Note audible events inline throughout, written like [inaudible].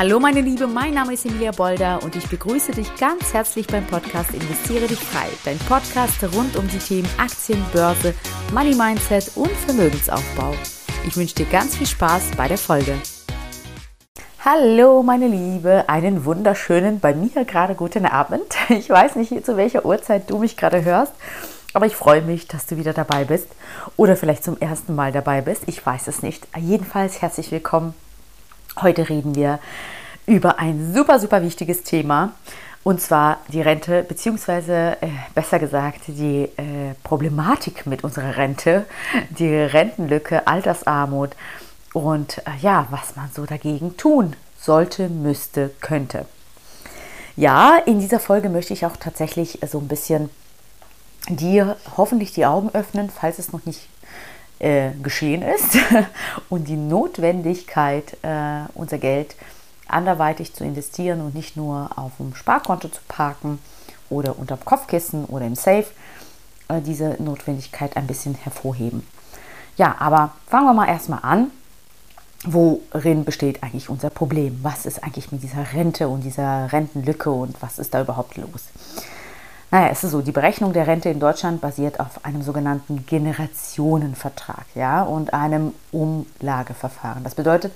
Hallo meine Liebe, mein Name ist Emilia Bolder und ich begrüße dich ganz herzlich beim Podcast Investiere dich frei. Dein Podcast rund um die Themen Aktien, Börse, Money Mindset und Vermögensaufbau. Ich wünsche dir ganz viel Spaß bei der Folge. Hallo meine Liebe, einen wunderschönen, bei mir gerade guten Abend. [laughs] Ich weiß nicht, zu welcher Uhrzeit du mich gerade hörst, aber ich freue mich, dass du wieder dabei bist oder vielleicht zum ersten Mal dabei bist. Ich weiß es nicht. Jedenfalls herzlich willkommen Heute reden wir über ein super, super wichtiges Thema und zwar die Rente, beziehungsweise äh, besser gesagt die äh, Problematik mit unserer Rente, die Rentenlücke, Altersarmut und äh, ja, was man so dagegen tun sollte, müsste, könnte. Ja, in dieser Folge möchte ich auch tatsächlich so ein bisschen dir hoffentlich die Augen öffnen, falls es noch nicht äh, geschehen ist [laughs] und die Notwendigkeit, äh, unser Geld anderweitig zu investieren und nicht nur auf dem Sparkonto zu parken oder unterm Kopfkissen oder im Safe, äh, diese Notwendigkeit ein bisschen hervorheben. Ja, aber fangen wir mal erstmal an. Worin besteht eigentlich unser Problem? Was ist eigentlich mit dieser Rente und dieser Rentenlücke und was ist da überhaupt los? Naja, es ist so, die Berechnung der Rente in Deutschland basiert auf einem sogenannten Generationenvertrag ja, und einem Umlageverfahren. Das bedeutet,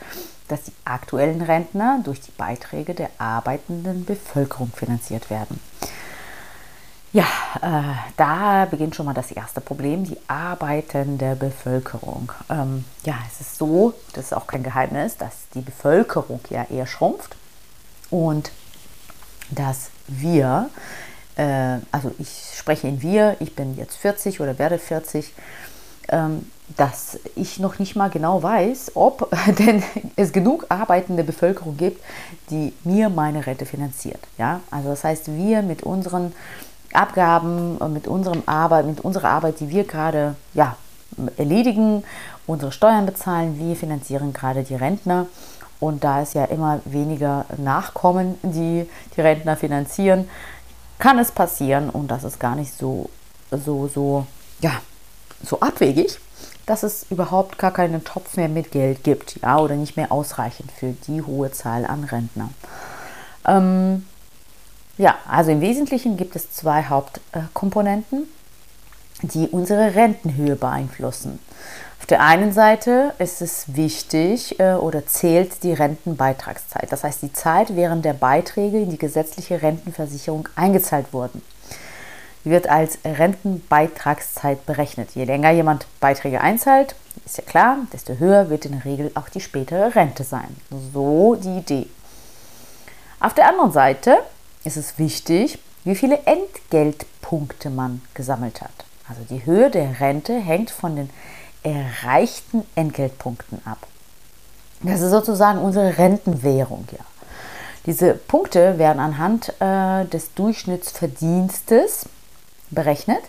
dass die aktuellen Rentner durch die Beiträge der arbeitenden Bevölkerung finanziert werden. Ja, äh, da beginnt schon mal das erste Problem, die arbeitende Bevölkerung. Ähm, ja, es ist so, das ist auch kein Geheimnis, dass die Bevölkerung ja eher schrumpft und dass wir äh, also ich spreche in wir, ich bin jetzt 40 oder werde 40, ähm, dass ich noch nicht mal genau weiß, ob [laughs] denn es genug arbeitende Bevölkerung gibt, die mir meine Rente finanziert. Ja? Also das heißt, wir mit unseren Abgaben, mit, unserem Arbeit, mit unserer Arbeit, die wir gerade ja, erledigen, unsere Steuern bezahlen, wir finanzieren gerade die Rentner. Und da es ja immer weniger Nachkommen, die die Rentner finanzieren, kann es passieren und das ist gar nicht so, so, so, ja, so abwegig, dass es überhaupt gar keinen Topf mehr mit Geld gibt, ja, oder nicht mehr ausreichend für die hohe Zahl an Rentner. Ähm, ja, also im Wesentlichen gibt es zwei Hauptkomponenten, die unsere Rentenhöhe beeinflussen. Auf der einen Seite ist es wichtig äh, oder zählt die Rentenbeitragszeit, das heißt die Zeit, während der Beiträge in die gesetzliche Rentenversicherung eingezahlt wurden. Wird als Rentenbeitragszeit berechnet. Je länger jemand Beiträge einzahlt, ist ja klar, desto höher wird in der Regel auch die spätere Rente sein. So die Idee. Auf der anderen Seite ist es wichtig, wie viele Entgeltpunkte man gesammelt hat. Also die Höhe der Rente hängt von den erreichten Entgeltpunkten ab. Das ist sozusagen unsere Rentenwährung, ja. Diese Punkte werden anhand äh, des Durchschnittsverdienstes berechnet,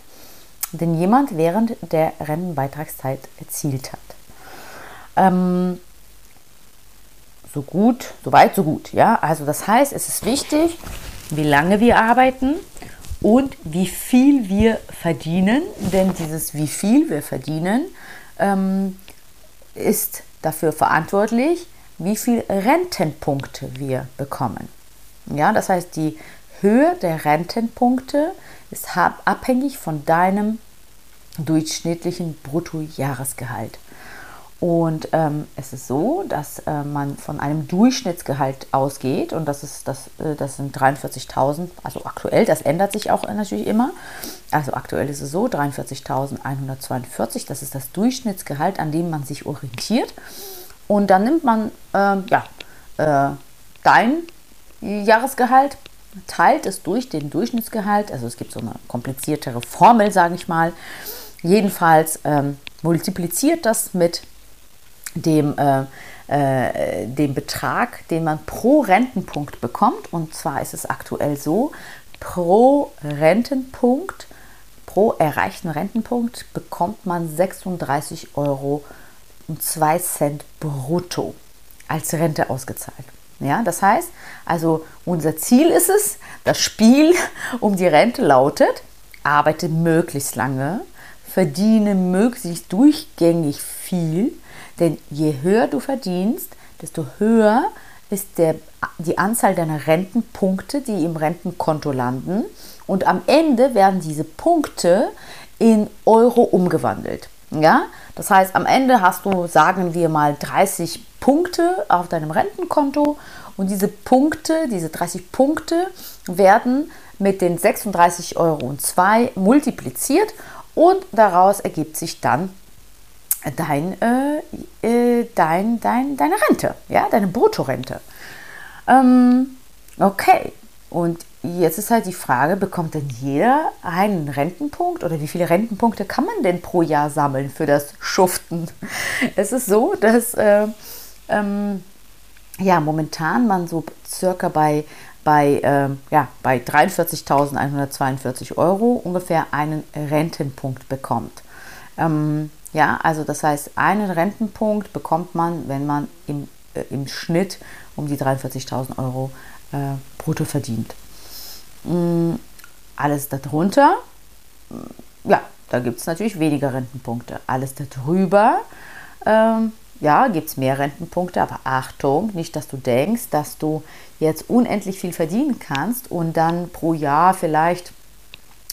den jemand während der Rentenbeitragszeit erzielt hat. Ähm, so gut, so weit, so gut. Ja? Also das heißt, es ist wichtig, wie lange wir arbeiten und wie viel wir verdienen, denn dieses wie viel wir verdienen ähm, ist dafür verantwortlich, wie viele Rentenpunkte wir bekommen. Ja, das heißt, die Höhe der Rentenpunkte ist abhängig von deinem durchschnittlichen Bruttojahresgehalt. Und ähm, es ist so, dass äh, man von einem Durchschnittsgehalt ausgeht und das, ist das, äh, das sind 43.000, also aktuell, das ändert sich auch natürlich immer. Also aktuell ist es so, 43.142, das ist das Durchschnittsgehalt, an dem man sich orientiert. Und dann nimmt man äh, ja, dein Jahresgehalt, teilt es durch den Durchschnittsgehalt, also es gibt so eine kompliziertere Formel, sage ich mal. Jedenfalls ähm, multipliziert das mit dem, äh, äh, dem Betrag, den man pro Rentenpunkt bekommt. Und zwar ist es aktuell so, pro Rentenpunkt, pro erreichten Rentenpunkt bekommt man 36 Euro und 2 Cent brutto als Rente ausgezahlt. Ja, das heißt, also unser Ziel ist es, das Spiel [laughs] um die Rente lautet, arbeite möglichst lange, verdiene möglichst durchgängig viel, denn je höher du verdienst, desto höher ist der, die Anzahl deiner Rentenpunkte, die im Rentenkonto landen. Und am Ende werden diese Punkte in Euro umgewandelt. Ja, das heißt, am Ende hast du, sagen wir mal, 30 Punkte auf deinem Rentenkonto und diese Punkte, diese 30 Punkte werden mit den 36,02 Euro multipliziert und daraus ergibt sich dann dein, äh, äh, dein, dein, deine Rente, ja, deine Bruttorente. Ähm, okay, und jetzt ist halt die Frage, bekommt denn jeder einen Rentenpunkt oder wie viele Rentenpunkte kann man denn pro Jahr sammeln für das Schuften? Es ist so, dass äh, ähm, ja, momentan man so circa bei, bei, äh, ja, bei 43.142 Euro ungefähr einen Rentenpunkt bekommt. Ähm, ja, also das heißt, einen Rentenpunkt bekommt man, wenn man im, äh, im Schnitt um die 43.000 Euro äh, brutto verdient. Mhm, alles darunter, mm, ja, da gibt es natürlich weniger Rentenpunkte. Alles darüber, ähm, ja, gibt es mehr Rentenpunkte, aber Achtung, nicht, dass du denkst, dass du jetzt unendlich viel verdienen kannst und dann pro Jahr vielleicht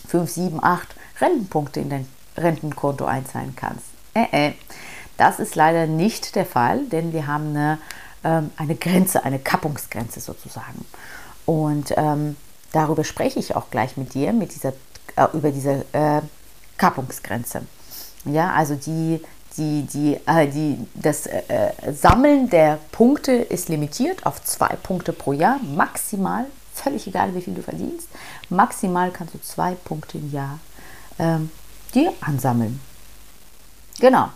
5, 7, 8 Rentenpunkte in dein Rentenkonto einzahlen kannst. Äh, äh. Das ist leider nicht der Fall, denn wir haben eine, ähm, eine Grenze, eine Kappungsgrenze sozusagen. Und ähm, darüber spreche ich auch gleich mit dir, mit dieser, äh, über diese äh, Kappungsgrenze. Ja, also die, die, die, äh, die, das äh, äh, Sammeln der Punkte ist limitiert auf zwei Punkte pro Jahr, maximal, völlig egal wie viel du verdienst, maximal kannst du zwei Punkte im Jahr ähm, dir ansammeln. Genau.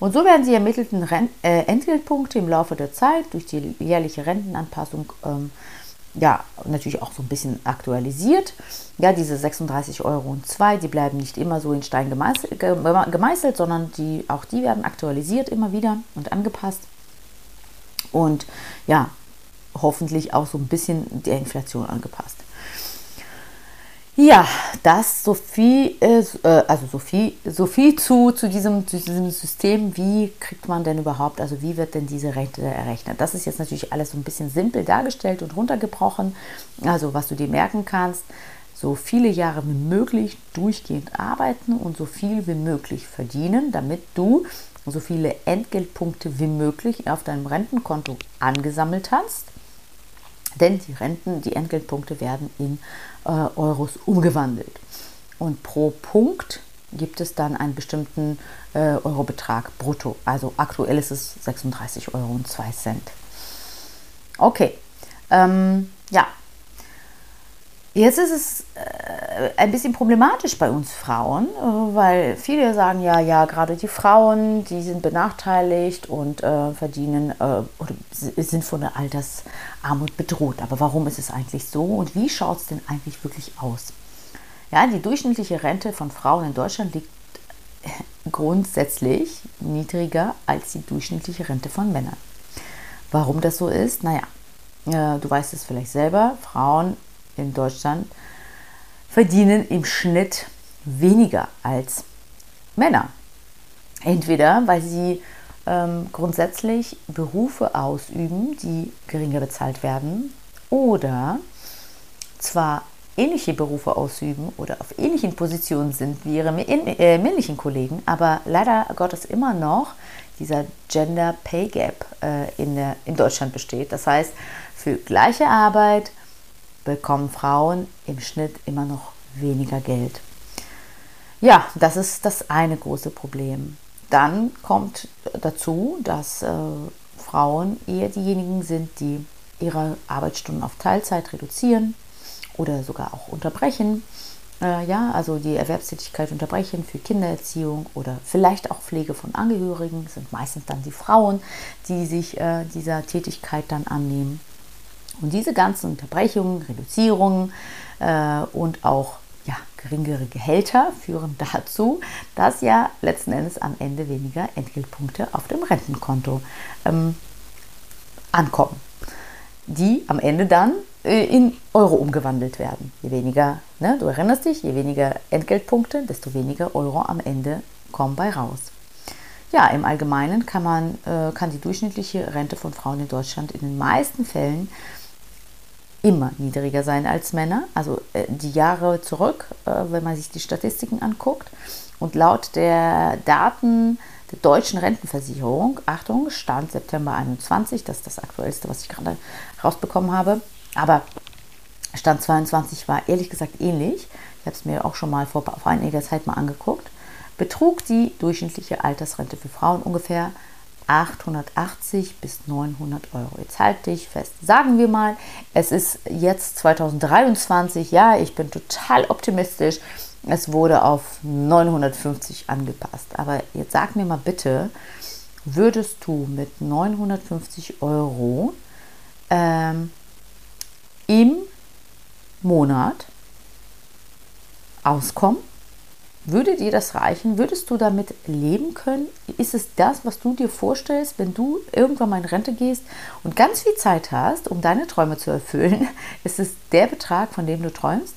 Und so werden die ermittelten Ren äh, Entgeltpunkte im Laufe der Zeit durch die jährliche Rentenanpassung ähm, ja, natürlich auch so ein bisschen aktualisiert. Ja, diese 36 Euro und 2, die bleiben nicht immer so in Stein gemeißelt, sondern die, auch die werden aktualisiert immer wieder und angepasst. Und ja, hoffentlich auch so ein bisschen der Inflation angepasst. Ja, das so viel, äh, also so viel, so viel zu, zu, diesem, zu diesem System. Wie kriegt man denn überhaupt, also wie wird denn diese Rente errechnet? Das ist jetzt natürlich alles so ein bisschen simpel dargestellt und runtergebrochen. Also was du dir merken kannst, so viele Jahre wie möglich durchgehend arbeiten und so viel wie möglich verdienen, damit du so viele Entgeltpunkte wie möglich auf deinem Rentenkonto angesammelt hast. Denn die Renten, die Entgeltpunkte werden in äh, Euros umgewandelt. Und pro Punkt gibt es dann einen bestimmten äh, Eurobetrag brutto. Also aktuell ist es 36 Euro und 2 Cent. Okay, ähm, ja. Jetzt ist es äh, ein bisschen problematisch bei uns Frauen, äh, weil viele sagen, ja, ja, gerade die Frauen, die sind benachteiligt und äh, verdienen äh, oder sind von der Altersarmut bedroht. Aber warum ist es eigentlich so und wie schaut es denn eigentlich wirklich aus? Ja, die durchschnittliche Rente von Frauen in Deutschland liegt grundsätzlich niedriger als die durchschnittliche Rente von Männern. Warum das so ist? Naja, äh, du weißt es vielleicht selber, Frauen in Deutschland verdienen im Schnitt weniger als Männer. Entweder weil sie ähm, grundsätzlich Berufe ausüben, die geringer bezahlt werden, oder zwar ähnliche Berufe ausüben oder auf ähnlichen Positionen sind wie ihre äh, männlichen Kollegen, aber leider Gottes immer noch dieser Gender Pay Gap äh, in, der, in Deutschland besteht. Das heißt, für gleiche Arbeit bekommen Frauen im Schnitt immer noch weniger Geld. Ja, das ist das eine große Problem. Dann kommt dazu, dass äh, Frauen eher diejenigen sind, die ihre Arbeitsstunden auf Teilzeit reduzieren oder sogar auch unterbrechen. Äh, ja, also die Erwerbstätigkeit unterbrechen für Kindererziehung oder vielleicht auch Pflege von Angehörigen. Sind meistens dann die Frauen, die sich äh, dieser Tätigkeit dann annehmen. Und diese ganzen Unterbrechungen, Reduzierungen äh, und auch ja, geringere Gehälter führen dazu, dass ja letzten Endes am Ende weniger Entgeltpunkte auf dem Rentenkonto ähm, ankommen, die am Ende dann äh, in Euro umgewandelt werden. Je weniger, ne, du erinnerst dich, je weniger Entgeltpunkte, desto weniger Euro am Ende kommen bei raus. ja, im Allgemeinen kann man, äh, kann die durchschnittliche Rente von Frauen in Deutschland in den meisten Fällen immer niedriger sein als Männer. Also äh, die Jahre zurück, äh, wenn man sich die Statistiken anguckt. Und laut der Daten der deutschen Rentenversicherung, Achtung, Stand September 21, das ist das aktuellste, was ich gerade rausbekommen habe. Aber Stand 22 war ehrlich gesagt ähnlich. Ich habe es mir auch schon mal vor, vor einiger Zeit mal angeguckt. Betrug die durchschnittliche Altersrente für Frauen ungefähr 880 bis 900 Euro. Jetzt halte dich fest. Sagen wir mal, es ist jetzt 2023. Ja, ich bin total optimistisch. Es wurde auf 950 angepasst. Aber jetzt sag mir mal bitte, würdest du mit 950 Euro ähm, im Monat auskommen? Würde dir das reichen? Würdest du damit leben können? Ist es das, was du dir vorstellst, wenn du irgendwann mal in Rente gehst und ganz viel Zeit hast, um deine Träume zu erfüllen? [laughs] Ist es der Betrag, von dem du träumst?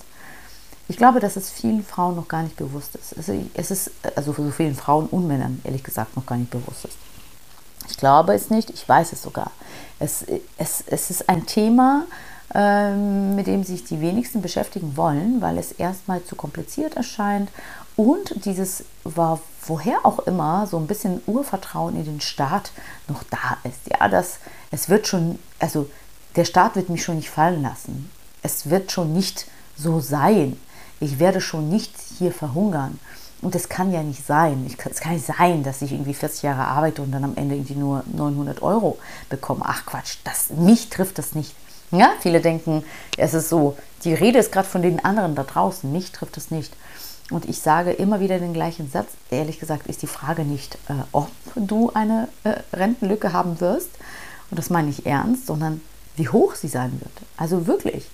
Ich glaube, dass es vielen Frauen noch gar nicht bewusst ist. Es ist, also für so vielen Frauen und Männern, ehrlich gesagt, noch gar nicht bewusst ist. Ich glaube es nicht, ich weiß es sogar. Es, es, es ist ein Thema, ähm, mit dem sich die wenigsten beschäftigen wollen, weil es erstmal zu kompliziert erscheint und dieses war woher auch immer so ein bisschen Urvertrauen in den Staat noch da ist. Ja, dass es wird schon, also der Staat wird mich schon nicht fallen lassen. Es wird schon nicht so sein. Ich werde schon nicht hier verhungern. Und das kann ja nicht sein. es kann nicht sein, dass ich irgendwie 40 Jahre arbeite und dann am Ende irgendwie nur 900 Euro bekomme. Ach Quatsch, das, mich trifft das nicht. Ja, viele denken, es ist so, die Rede ist gerade von den anderen da draußen, mich trifft es nicht. Und ich sage immer wieder den gleichen Satz. Ehrlich gesagt ist die Frage nicht, äh, ob du eine äh, Rentenlücke haben wirst, und das meine ich ernst, sondern wie hoch sie sein wird. Also wirklich.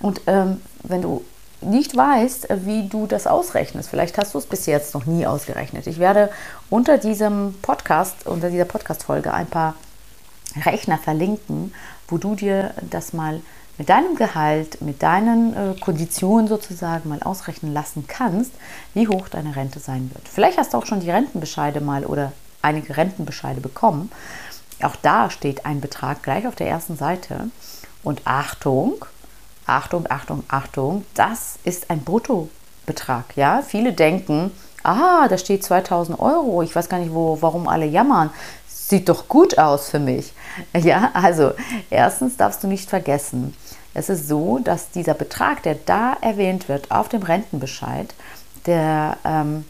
Und ähm, wenn du nicht weißt, äh, wie du das ausrechnest, vielleicht hast du es bis jetzt noch nie ausgerechnet. Ich werde unter diesem Podcast, unter dieser Podcast-Folge ein paar Rechner verlinken, wo du dir das mal mit deinem Gehalt, mit deinen äh, Konditionen sozusagen mal ausrechnen lassen kannst, wie hoch deine Rente sein wird. Vielleicht hast du auch schon die Rentenbescheide mal oder einige Rentenbescheide bekommen. Auch da steht ein Betrag gleich auf der ersten Seite. Und Achtung, Achtung, Achtung, Achtung, das ist ein Bruttobetrag. Ja, viele denken, ah, da steht 2000 Euro. Ich weiß gar nicht, wo, warum alle jammern sieht doch gut aus für mich. [laughs] Ja, also erstens darfst du nicht vergessen, es ist so, dass dieser Betrag, der da erwähnt wird auf dem Rentenbescheid, der ähm,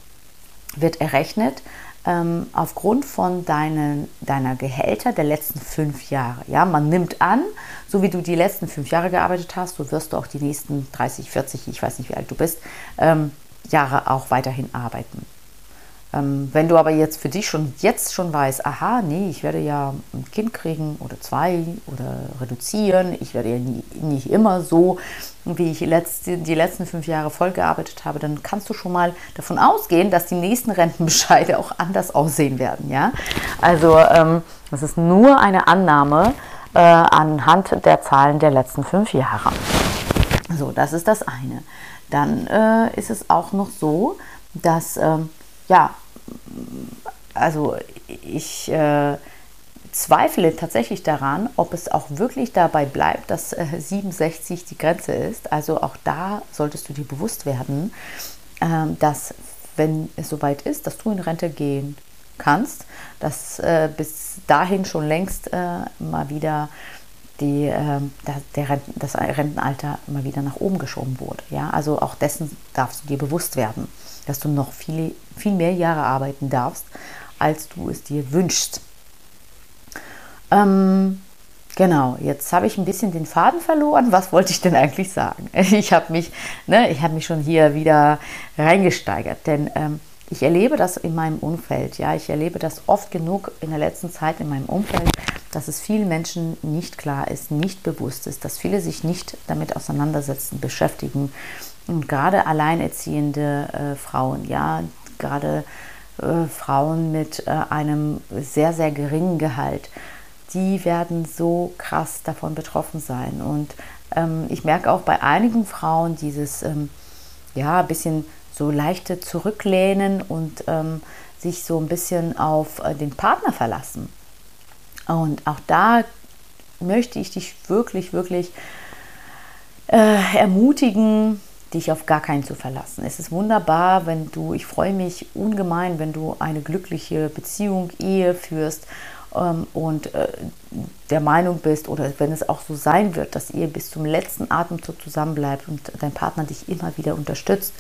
wird errechnet ähm, aufgrund von deinen, deiner Gehälter der letzten fünf Jahre. Ja, man nimmt an, so wie du die letzten fünf Jahre gearbeitet hast, so wirst du auch die nächsten 30, 40, ich weiß nicht, wie alt du bist, ähm, Jahre auch weiterhin arbeiten. Ähm, wenn du aber jetzt für dich schon jetzt schon weißt, aha, nee, ich werde ja ein Kind kriegen oder zwei oder reduzieren, ich werde ja nie, nicht immer so, wie ich letzte, die letzten fünf Jahre voll gearbeitet habe, dann kannst du schon mal davon ausgehen, dass die nächsten Rentenbescheide auch anders aussehen werden. Ja? Also ähm, das ist nur eine Annahme äh, anhand der Zahlen der letzten fünf Jahre. So, das ist das eine. Dann äh, ist es auch noch so, dass ähm, ja, also ich äh, zweifle tatsächlich daran, ob es auch wirklich dabei bleibt, dass äh, 67 die Grenze ist. Also auch da solltest du dir bewusst werden, äh, dass wenn es soweit ist, dass du in Rente gehen kannst, dass äh, bis dahin schon längst äh, mal wieder die, ähm, der Renten, das Rentenalter mal wieder nach oben geschoben wurde. Ja? Also auch dessen darfst du dir bewusst werden dass du noch viel, viel mehr Jahre arbeiten darfst, als du es dir wünschst. Ähm, genau, jetzt habe ich ein bisschen den Faden verloren. Was wollte ich denn eigentlich sagen? [laughs] Ich habe mich, ne, ich mich schon hier wieder reingesteigert, denn ähm, ich erlebe das in meinem Umfeld. Ja, ich erlebe das oft genug in der letzten Zeit in meinem Umfeld, dass es vielen Menschen nicht klar ist, nicht bewusst ist, dass viele sich nicht damit auseinandersetzen, beschäftigen und gerade alleinerziehende äh, Frauen, ja, gerade äh, Frauen mit äh, einem sehr, sehr geringen Gehalt, die werden so krass davon betroffen sein. Und ähm, ich merke auch bei einigen Frauen dieses, ähm, ja, bisschen so leichte Zurücklehnen und ähm, sich so ein bisschen auf äh, den Partner verlassen. Und auch da möchte ich dich wirklich, wirklich äh, ermutigen, dich auf gar keinen zu verlassen. Es ist wunderbar, wenn du, ich freue mich ungemein, wenn du eine glückliche Beziehung, Ehe führst und äh, der Meinung bist oder wenn es auch so sein wird, dass ihr bis zum letzten Atemzug zusammenbleibt und dein Partner dich immer wieder unterstützt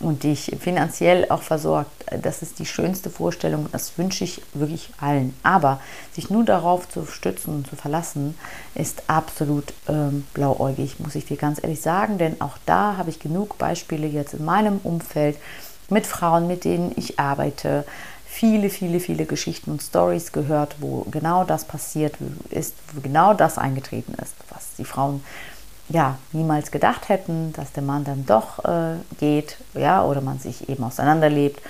und dich finanziell auch versorgt, das ist die schönste Vorstellung und das wünsche ich wirklich allen. Aber sich nur darauf zu stützen und zu verlassen, ist absolut ähm, blauäugig, muss ich dir ganz ehrlich sagen, denn auch da habe ich genug Beispiele jetzt in meinem Umfeld mit Frauen, mit denen ich arbeite, viele, viele, viele Geschichten und Stories gehört, wo genau das passiert ist, wo genau das eingetreten ist, was die Frauen ja niemals gedacht hätten, dass der Mann dann doch äh, geht, ja, oder man sich eben auseinanderlebt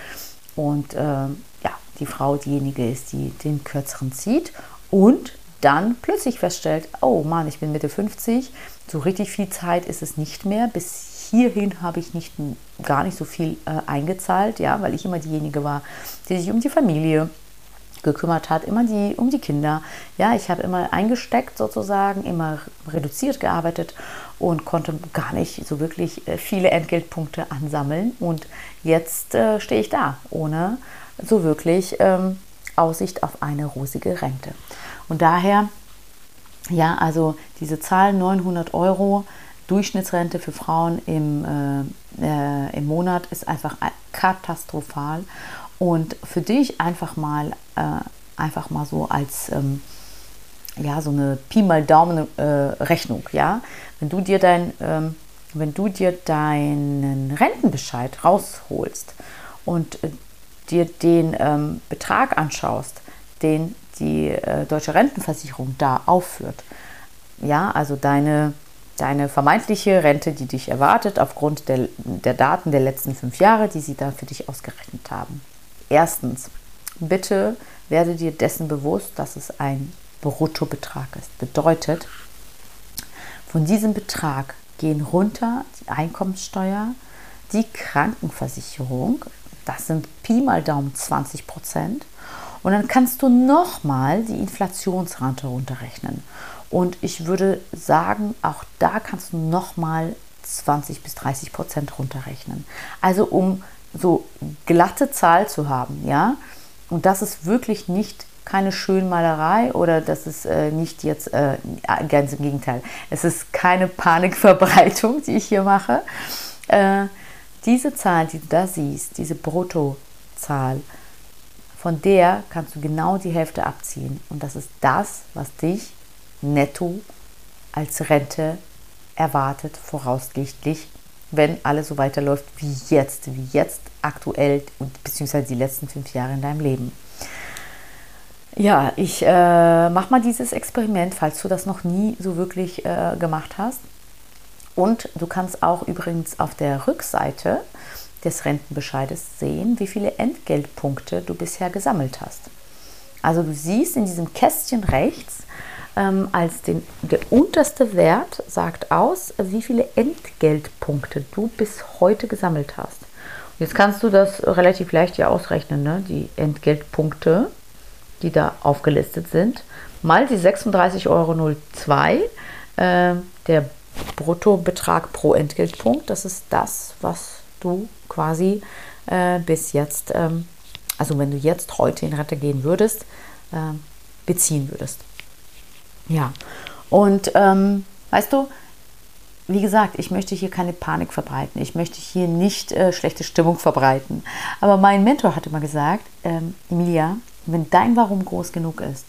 und äh, ja, die Frau diejenige ist, die den kürzeren zieht und dann plötzlich feststellt, oh Mann, ich bin Mitte 50, so richtig viel Zeit ist es nicht mehr. Bis hierhin habe ich nicht, gar nicht so viel äh, eingezahlt, ja, weil ich immer diejenige war, die sich um die Familie gekümmert hat, immer die, um die Kinder. Ja, ich habe immer eingesteckt sozusagen, immer reduziert gearbeitet und konnte gar nicht so wirklich äh, viele Entgeltpunkte ansammeln. Und jetzt äh, stehe ich da, ohne so wirklich ähm, Aussicht auf eine rosige Rente. Und daher, ja, also diese Zahl 900 Euro Durchschnittsrente für Frauen im, äh, äh, im Monat ist einfach katastrophal. Und für dich einfach mal, äh, einfach mal so als ähm, ja, so eine Pi mal Daumen äh, Rechnung, ja. Wenn du dir dein, ähm, wenn du dir deinen Rentenbescheid rausholst und äh, dir den ähm, Betrag anschaust, den die deutsche Rentenversicherung da aufführt, ja, also deine, deine vermeintliche Rente, die dich erwartet aufgrund der, der Daten der letzten fünf Jahre, die sie da für dich ausgerechnet haben. Erstens, bitte werde dir dessen bewusst, dass es ein Bruttobetrag ist. Bedeutet, von diesem Betrag gehen runter die Einkommenssteuer, die Krankenversicherung, das sind Pi mal Daumen 20 Prozent. Und dann kannst du nochmal die Inflationsrate runterrechnen. Und ich würde sagen, auch da kannst du nochmal 20 bis 30 Prozent runterrechnen. Also um so glatte Zahl zu haben, ja. Und das ist wirklich nicht keine Schönmalerei oder das ist äh, nicht jetzt, äh, ganz im Gegenteil, es ist keine Panikverbreitung, die ich hier mache. Äh, diese Zahl, die du da siehst, diese Bruttozahl, von der kannst du genau die Hälfte abziehen. Und das ist das, was dich netto als Rente erwartet, voraussichtlich wenn alles so weiterläuft wie jetzt, wie jetzt aktuell und beziehungsweise die letzten fünf Jahre in deinem Leben. Ja, ich äh, mach mal dieses Experiment, falls du das noch nie so wirklich äh, gemacht hast. Und du kannst auch übrigens auf der Rückseite des Rentenbescheides sehen, wie viele Entgeltpunkte du bisher gesammelt hast. Also du siehst in diesem Kästchen rechts, als den, der unterste Wert sagt aus, wie viele Entgeltpunkte du bis heute gesammelt hast. Und jetzt kannst du das relativ leicht ja ausrechnen, ne? die Entgeltpunkte, die da aufgelistet sind, mal die 36,02 Euro, äh, der Bruttobetrag pro Entgeltpunkt. Das ist das, was du quasi äh, bis jetzt, ähm, also wenn du jetzt heute in Rente gehen würdest, äh, beziehen würdest. Ja, und ähm, weißt du, wie gesagt, ich möchte hier keine Panik verbreiten. Ich möchte hier nicht äh, schlechte Stimmung verbreiten. Aber mein Mentor hat immer gesagt, ähm, Emilia, wenn dein Warum groß genug ist,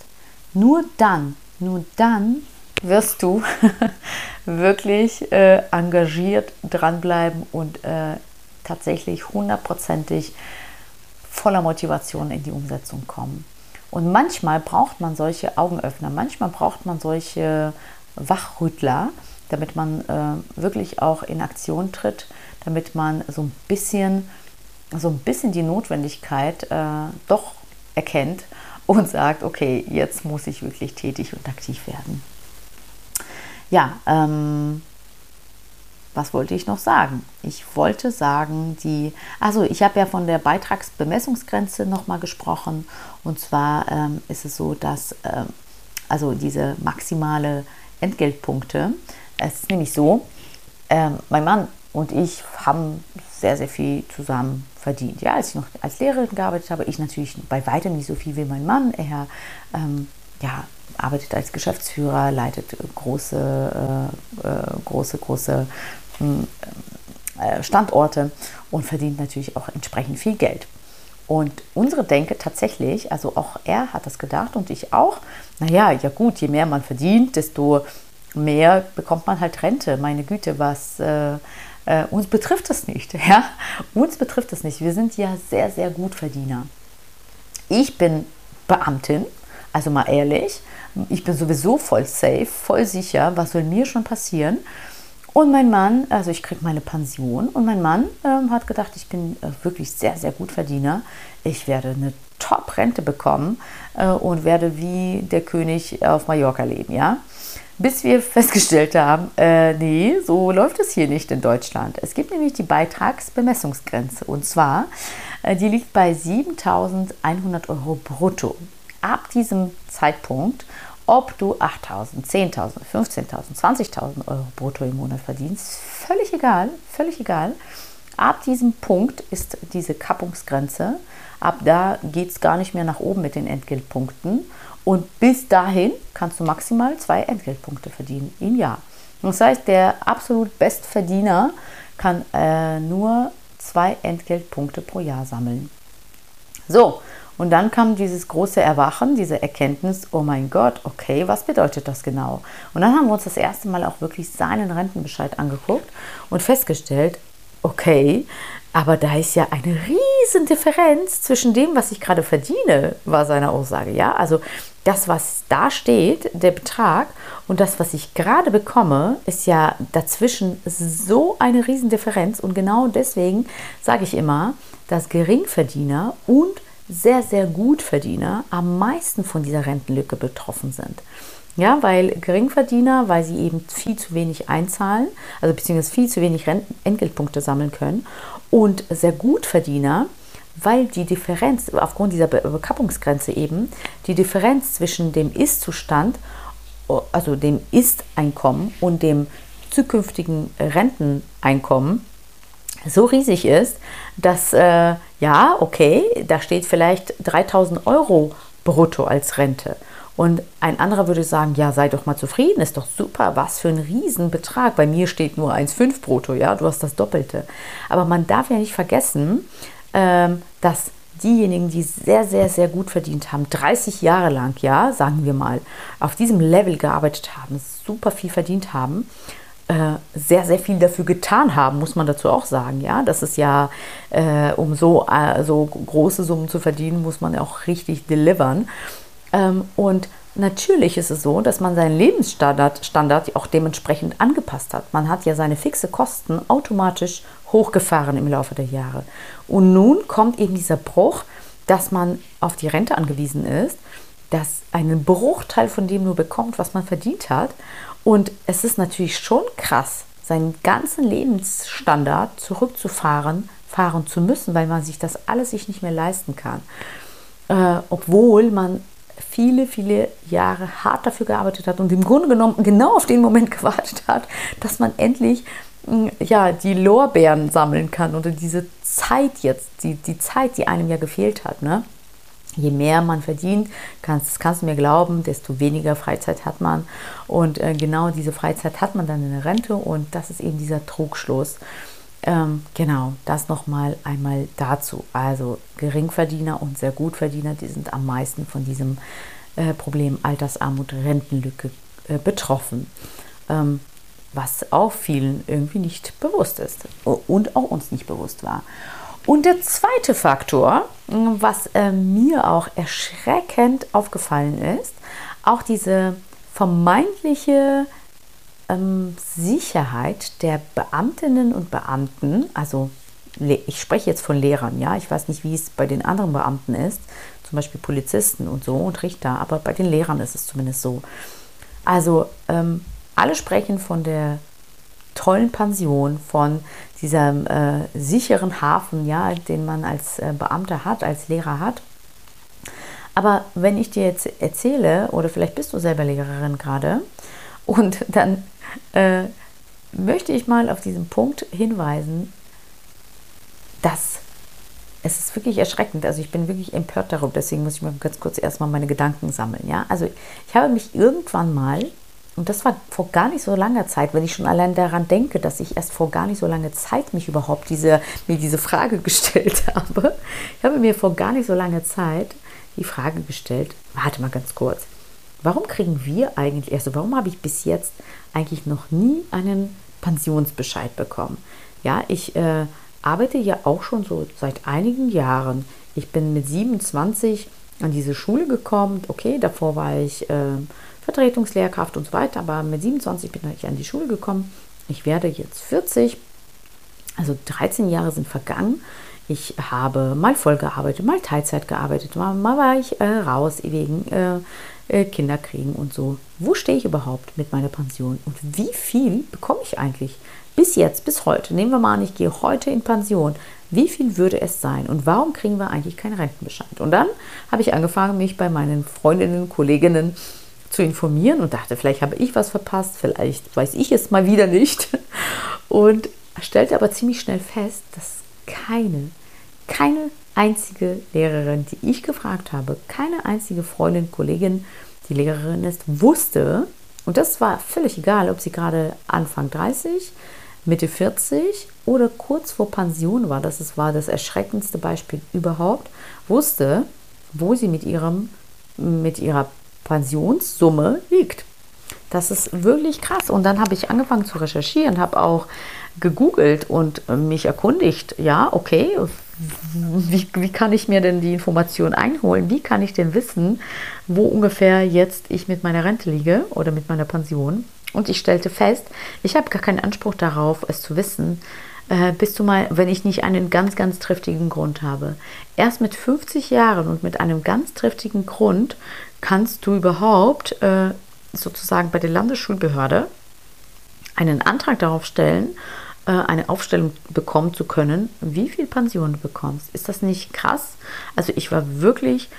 nur dann, nur dann wirst du [laughs] wirklich äh, engagiert dranbleiben und äh, tatsächlich hundertprozentig voller Motivation in die Umsetzung kommen. Und manchmal braucht man solche Augenöffner, manchmal braucht man solche Wachrüttler, damit man äh, wirklich auch in Aktion tritt, damit man so ein bisschen, so ein bisschen die Notwendigkeit äh, doch erkennt und [laughs] sagt, okay, jetzt muss ich wirklich tätig und aktiv werden. Ja, ähm, was wollte ich noch sagen? Ich wollte sagen, die, also ich habe ja von der Beitragsbemessungsgrenze nochmal gesprochen. Und zwar ähm, ist es so, dass ähm, also diese maximale Entgeltpunkte, es ist nämlich so, ähm, mein Mann und ich haben sehr, sehr viel zusammen verdient. Ja, als ich noch als Lehrerin gearbeitet habe, ich natürlich bei weitem nicht so viel wie mein Mann. Er ähm, ja, arbeitet als Geschäftsführer, leitet große, äh, äh, große, große Standorte und verdient natürlich auch entsprechend viel Geld. Und unsere Denke tatsächlich, also auch er hat das gedacht und ich auch, naja, ja gut, je mehr man verdient, desto mehr bekommt man halt Rente. Meine Güte, was äh, äh, uns betrifft das nicht. [laughs] Ja? Uns betrifft das nicht. Wir sind ja sehr, sehr gut Verdiener. Ich bin Beamtin, also mal ehrlich, ich bin sowieso voll safe, voll sicher, was soll mir schon passieren. Und mein Mann, also ich kriege meine Pension und mein Mann ähm, hat gedacht, ich bin äh, wirklich sehr, sehr gut Verdiener. Ich werde eine Top-Rente bekommen äh, und werde wie der König auf Mallorca leben, ja. Bis wir [laughs] festgestellt haben, äh, nee, so läuft es hier nicht in Deutschland. Es gibt nämlich die Beitragsbemessungsgrenze und zwar, äh, die liegt bei 7.100 Euro brutto. Ab diesem Zeitpunkt ob du 8.000, 10.000, 15.000, 20.000 Euro brutto im Monat verdienst, völlig egal, völlig egal. Ab diesem Punkt ist diese Kappungsgrenze. Ab da geht es gar nicht mehr nach oben mit den Entgeltpunkten. Und bis dahin kannst du maximal zwei Entgeltpunkte verdienen im Jahr. Das heißt, der absolut Bestverdiener kann äh, nur zwei Entgeltpunkte pro Jahr sammeln. So, und dann kam dieses große Erwachen, diese Erkenntnis, oh mein Gott, okay, was bedeutet das genau? Und dann haben wir uns das erste Mal auch wirklich seinen Rentenbescheid angeguckt und festgestellt, okay, aber da ist ja eine riesen Differenz zwischen dem, was ich gerade verdiene, war seine Aussage. Ja, also das, was da steht, der Betrag und das, was ich gerade bekomme, ist ja dazwischen so eine riesen Differenz. Und genau deswegen sage ich immer, dass Geringverdiener und sehr, sehr gut Verdiener am meisten von dieser Rentenlücke betroffen sind. Ja, weil Geringverdiener, weil sie eben viel zu wenig einzahlen, also beziehungsweise viel zu wenig Renten Entgeltpunkte sammeln können und sehr gut Verdiener, weil die Differenz aufgrund dieser Bekappungsgrenze eben, die Differenz zwischen dem Ist-Zustand, also dem Ist-Einkommen und dem zukünftigen Renteneinkommen so riesig ist, dass äh, ja, okay, da steht vielleicht 3000 Euro brutto als Rente. Und ein anderer würde sagen, ja, sei doch mal zufrieden, ist doch super, was für ein Riesenbetrag. Bei mir steht nur 1,5 brutto, ja, du hast das Doppelte. Aber man darf ja nicht vergessen, ähm, dass diejenigen, die sehr, sehr, sehr gut verdient haben, 30 Jahre lang, ja, sagen wir mal, auf diesem Level gearbeitet haben, super viel verdient haben, sehr, sehr viel dafür getan haben, muss man dazu auch sagen. Ja, das ist ja, äh, um so, äh, große Summen zu verdienen, muss man auch richtig delivern. Ähm, und natürlich ist es so, dass man seinen Lebensstandard Standard auch dementsprechend angepasst hat. Man hat ja seine fixe Kosten automatisch hochgefahren im Laufe der Jahre. Und nun kommt eben dieser Bruch, dass man auf die Rente angewiesen ist, dass einen Bruchteil von dem nur bekommt, was man verdient hat. Und es ist natürlich schon krass, seinen ganzen Lebensstandard zurückzufahren, fahren zu müssen, weil man sich das alles sich nicht mehr leisten kann. Äh, obwohl man viele, viele Jahre hart dafür gearbeitet hat und im Grunde genommen genau auf den Moment [laughs] gewartet hat, dass man endlich mm, ja, die Lorbeeren sammeln kann oder diese Zeit jetzt, die, die Zeit, die einem ja gefehlt hat. Ne? Je mehr man verdient, kannst, kannst du mir glauben, desto weniger Freizeit hat man. Und äh, genau diese Freizeit hat man dann in der Rente und das ist eben dieser Trugschluss. Ähm, genau, das nochmal einmal dazu. Also Geringverdiener und sehr Gutverdiener, die sind am meisten von diesem äh, Problem Altersarmut, Rentenlücke äh, betroffen. Ähm, was auch vielen irgendwie nicht bewusst ist und auch uns nicht bewusst war. Und der zweite Faktor, was äh, mir auch erschreckend aufgefallen ist, auch diese vermeintliche ähm, Sicherheit der Beamtinnen und Beamten, also ich spreche jetzt von Lehrern, ja, ich weiß nicht, wie es bei den anderen Beamten ist, zum Beispiel Polizisten und so und Richter, aber bei den Lehrern ist es zumindest so. Also ähm, alle sprechen von der tollen Pension, von diesem äh, sicheren Hafen, ja, den man als äh, Beamter hat, als Lehrer hat. Aber wenn ich dir jetzt erzähle, oder vielleicht bist du selber Lehrerin gerade, und dann äh, möchte ich mal auf diesen Punkt hinweisen, dass es ist wirklich erschreckend. Also ich bin wirklich empört darüber. Deswegen muss ich mal ganz kurz erstmal meine Gedanken sammeln. Ja? Also ich habe mich irgendwann mal, und das war vor gar nicht so langer Zeit, wenn ich schon allein daran denke, dass ich erst vor gar nicht so langer Zeit mich überhaupt diese, mir diese Frage [laughs] gestellt habe. Ich habe mir vor gar nicht so langer Zeit die Frage gestellt, warte mal ganz kurz, warum kriegen wir eigentlich, also warum habe ich bis jetzt eigentlich noch nie einen Pensionsbescheid bekommen? Ja, ich äh, arbeite ja auch schon so seit einigen Jahren. Ich bin mit 27 an diese Schule gekommen. Okay, davor war ich äh, Vertretungslehrkraft und so weiter, aber mit 27 bin ich an die Schule gekommen. Ich werde jetzt 40, also 13 Jahre sind vergangen. Ich habe mal voll gearbeitet, mal Teilzeit gearbeitet, mal, mal war ich äh, raus wegen äh, äh, Kinder kriegen und so. Wo stehe ich überhaupt mit meiner Pension und wie viel bekomme ich eigentlich? Bis jetzt, bis heute, nehmen wir mal an, ich gehe heute in Pension. Wie viel würde es sein und warum kriegen wir eigentlich keinen Rentenbescheid? Und dann habe ich angefangen, mich bei meinen Freundinnen, Kolleginnen zu informieren und dachte, vielleicht habe ich was verpasst, vielleicht weiß ich es mal wieder nicht. [laughs] Und stellte aber ziemlich schnell fest, dass keine, keine einzige Lehrerin, die ich gefragt habe, keine einzige Freundin, Kollegin, die Lehrerin ist, wusste, und das war völlig egal, ob sie gerade Anfang 30, Mitte 40 oder kurz vor Pension war, das war das erschreckendste Beispiel überhaupt, wusste, wo sie mit, ihrem, mit ihrer Pensionssumme liegt. Das ist wirklich krass. Und dann habe ich angefangen zu recherchieren, habe auch gegoogelt und mich erkundigt, ja, okay, wie, wie kann ich mir denn die Information einholen? Wie kann ich denn wissen, wo ungefähr jetzt ich mit meiner Rente liege oder mit meiner Pension? Und ich stellte fest, ich habe gar keinen Anspruch darauf, es zu wissen, äh, bis du mal, wenn ich nicht einen ganz, ganz triftigen Grund habe. Erst mit 50 Jahren und mit einem ganz triftigen Grund kannst du überhaupt äh, sozusagen bei der Landesschulbehörde einen Antrag darauf stellen, äh, eine Aufstellung bekommen zu können, wie viel Pension du bekommst. Ist das nicht krass? Also ich war wirklich,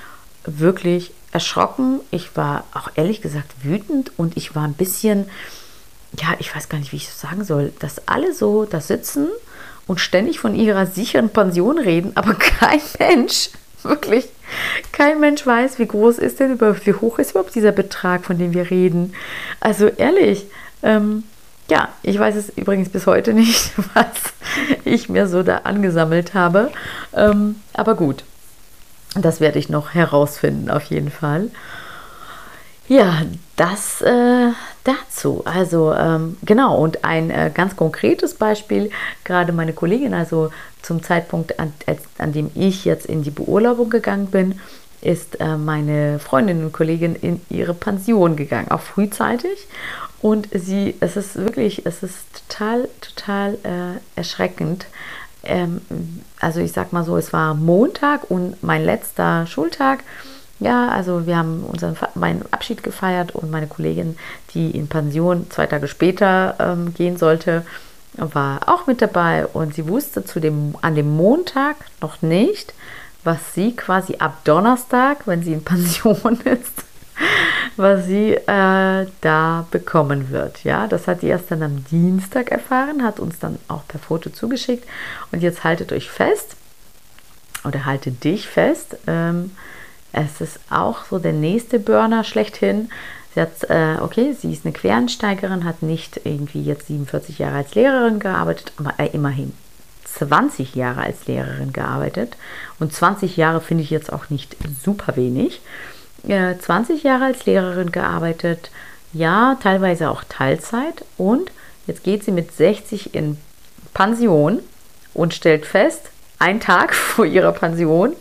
wirklich erschrocken. Ich war auch ehrlich gesagt wütend und ich war ein bisschen, ja, ich weiß gar nicht, wie ich das sagen soll, dass alle so da sitzen und ständig von ihrer sicheren Pension reden, aber [laughs] kein Mensch, wirklich, kein Mensch weiß, wie groß ist denn überhaupt, wie hoch ist überhaupt dieser Betrag, von dem wir reden. Also ehrlich, ähm, ja, ich weiß es übrigens bis heute nicht, [laughs] was ich mir so da angesammelt habe. Ähm, aber gut, das werde ich noch herausfinden, auf jeden Fall. Ja, das äh, dazu. Also ähm, genau, und ein äh, ganz konkretes Beispiel, gerade meine Kollegin, also zum Zeitpunkt, an, an dem ich jetzt in die Beurlaubung gegangen bin, ist äh, meine Freundin und Kollegin in ihre Pension gegangen, auch frühzeitig. Und sie, es ist wirklich, es ist total, total äh, erschreckend. Ähm, also ich sag mal so, es war Montag und mein letzter Schultag. Ja, also wir haben unseren meinen Abschied gefeiert und meine Kollegin, die in Pension zwei Tage später ähm, gehen sollte, war auch mit dabei und sie wusste zu dem, an dem Montag noch nicht, was sie quasi ab Donnerstag, wenn sie in [laughs] Pension ist, was sie äh, da bekommen wird. Ja, das hat sie erst dann am Dienstag erfahren, hat uns dann auch per Foto zugeschickt. Und jetzt haltet euch fest oder haltet dich fest. Ähm, es ist auch so der nächste Burner schlechthin. Sie hat, äh, okay, sie ist eine Quereinsteigerin, hat nicht irgendwie jetzt 47 Jahre als Lehrerin gearbeitet, aber äh, immerhin 20 Jahre als Lehrerin gearbeitet. Und 20 Jahre finde ich jetzt auch nicht super wenig. 20 Jahre als Lehrerin gearbeitet, ja, teilweise auch Teilzeit und jetzt geht sie mit 60 in Pension und stellt fest, einen Tag [laughs] vor ihrer Pension,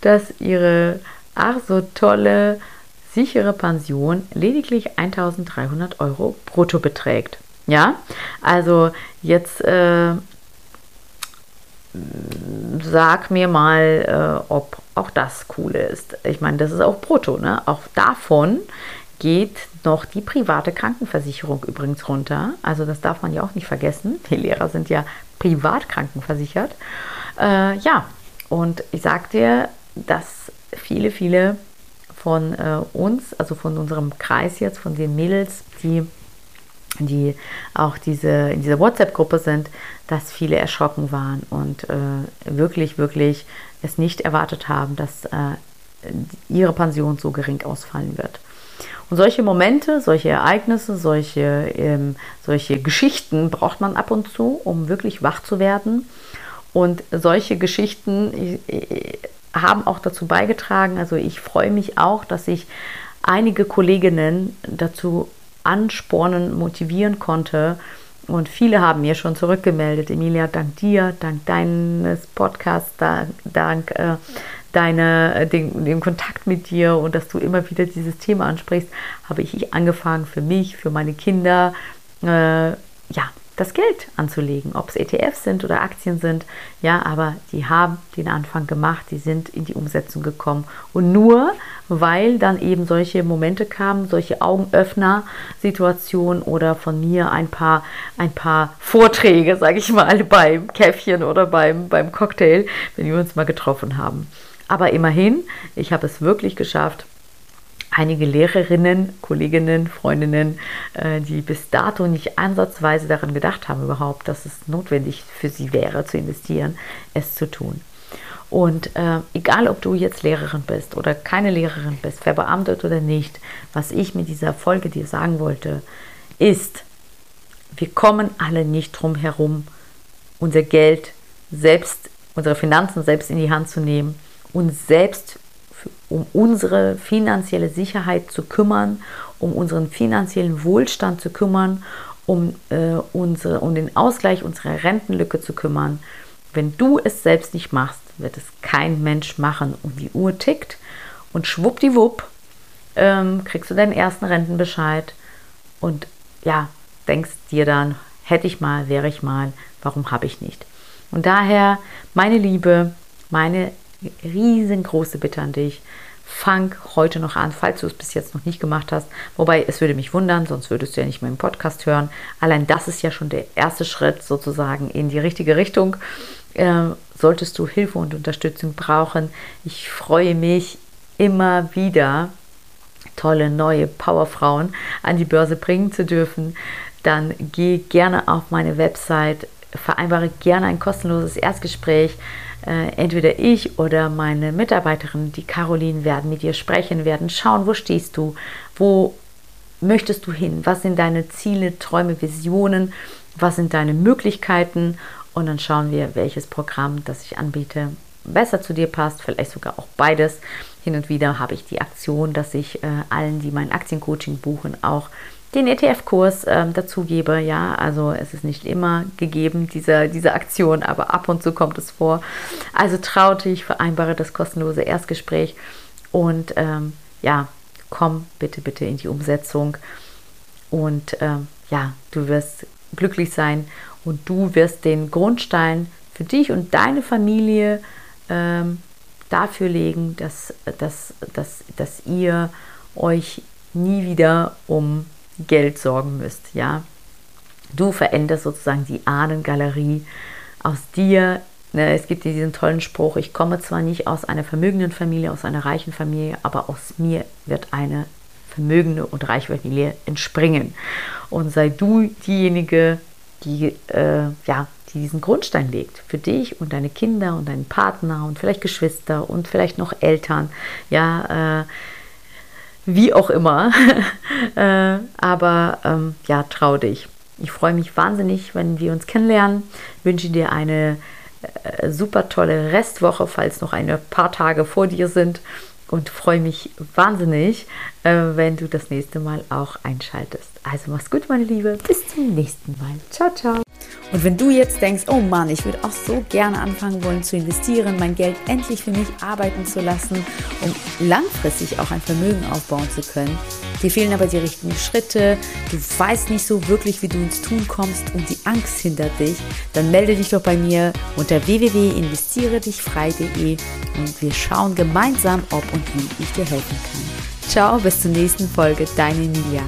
dass ihre ach so tolle, sichere Pension lediglich 1300 Euro brutto beträgt. Ja, also jetzt äh, sag mir mal, äh, ob auch das cool ist. Ich meine, das ist auch brutto, ne? Auch davon geht noch die private Krankenversicherung übrigens runter. Also das darf man ja auch nicht vergessen. Die Lehrer sind ja privat krankenversichert. Äh, ja, und ich sag dir, dass viele, viele von äh, uns, also von unserem Kreis jetzt, von den Mädels, die, die auch diese, in dieser WhatsApp-Gruppe sind, dass viele erschrocken waren und äh, wirklich, wirklich es nicht erwartet haben, dass äh, ihre Pension so gering ausfallen wird. Und solche Momente, solche Ereignisse, solche, ähm, solche Geschichten braucht man ab und zu, um wirklich wach zu werden. Und solche Geschichten äh, haben auch dazu beigetragen, also ich freue mich auch, dass ich einige Kolleginnen dazu anspornen, motivieren konnte. Und viele haben mir schon zurückgemeldet, Emilia, dank dir, dank deines Podcasts, dank, dank äh, deine, äh, den, den Kontakt mit dir und dass du immer wieder dieses Thema ansprichst, habe ich angefangen für mich, für meine Kinder, äh, ja, das Geld anzulegen, ob es ETFs sind oder Aktien sind. Ja, aber die haben den Anfang gemacht, die sind in die Umsetzung gekommen. Und nur weil dann eben solche Momente kamen, solche Augenöffner-Situationen oder von mir ein paar, ein paar Vorträge, sage ich mal, [laughs] beim Käffchen oder beim, beim Cocktail, wenn wir uns mal getroffen haben. Aber immerhin, ich habe es wirklich geschafft, einige Lehrerinnen, Kolleginnen, Freundinnen, äh, die bis dato nicht ansatzweise daran gedacht haben überhaupt, dass es notwendig für sie wäre zu investieren, es zu tun. Und äh, egal, ob du jetzt Lehrerin bist oder keine Lehrerin bist, verbeamtet oder nicht, was ich mit dieser Folge dir sagen wollte, ist, wir kommen alle nicht drum herum, unser Geld selbst, unsere Finanzen selbst in die Hand zu nehmen uns selbst um unsere finanzielle Sicherheit zu kümmern, um unseren finanziellen Wohlstand zu kümmern, um, äh, unsere, um den Ausgleich unserer Rentenlücke zu kümmern. Wenn du es selbst nicht machst, wird es kein Mensch machen. Und die Uhr tickt und schwuppdiwupp ähm, kriegst du deinen ersten Rentenbescheid und ja, denkst dir dann, hätte ich mal, wäre ich mal, warum habe ich nicht? Und daher, meine Liebe, meine riesengroße Bitte an dich. Fang heute noch an, falls du es bis jetzt noch nicht gemacht hast. Wobei es würde mich wundern, sonst würdest du ja nicht meinen Podcast hören. Allein das ist ja schon der erste Schritt sozusagen in die richtige Richtung. Äh, solltest du Hilfe und Unterstützung brauchen, ich freue mich immer wieder, tolle neue Powerfrauen an die Börse bringen zu dürfen. Dann geh gerne auf meine Website, vereinbare gerne ein kostenloses Erstgespräch äh, entweder ich oder meine Mitarbeiterin, die Caroline, werden mit dir sprechen, werden schauen, wo stehst du, wo möchtest du hin, was sind deine Ziele, Träume, Visionen, was sind deine Möglichkeiten und dann schauen wir, welches Programm, das ich anbiete, besser zu dir passt, vielleicht sogar auch beides. Hin und wieder habe ich die Aktion, dass ich äh, allen, die mein Aktiencoaching buchen, auch den ETF-Kurs ähm, dazugebe. Ja, also es ist nicht immer gegeben, diese, diese Aktion, aber ab und zu kommt es vor. Also trau dich, vereinbare das kostenlose Erstgespräch und ähm, ja, komm bitte, bitte in die Umsetzung. Und ähm, ja, du wirst glücklich sein und du wirst den Grundstein für dich und deine Familie ähm, dafür legen, dass, dass, dass, dass ihr euch nie wieder um Geld sorgen müsst, ja. Du veränderst sozusagen die Ahnengalerie aus dir. Ne, es gibt diesen tollen Spruch, ich komme zwar nicht aus einer vermögenden Familie, aus einer reichen Familie, aber aus mir wird eine vermögende und reiche Familie entspringen. Und sei du diejenige, die, äh, ja, die diesen Grundstein legt für dich und deine Kinder und deinen Partner und vielleicht Geschwister und vielleicht noch Eltern. Ja, äh, wie auch immer. [laughs] äh, aber ähm, ja, trau dich. Ich freue mich wahnsinnig, wenn wir uns kennenlernen. Wünsche dir eine äh, super tolle Restwoche, falls noch ein paar Tage vor dir sind. Und freue mich wahnsinnig, wenn du das nächste Mal auch einschaltest. Also mach's gut, meine Liebe. Bis zum nächsten Mal. Ciao, ciao. Und wenn du jetzt denkst, oh Mann, ich würde auch so gerne anfangen wollen zu investieren, mein Geld endlich für mich arbeiten zu lassen, um langfristig auch ein Vermögen aufbauen zu können, dir fehlen aber die richtigen Schritte, du weißt nicht so wirklich, wie du ins Tun kommst und die Angst hindert dich, dann melde dich doch bei mir unter www.investieredichfrei.de und wir schauen gemeinsam, ob und wie ich dir helfen kann. Ciao, bis zur nächsten Folge, deine Emilia.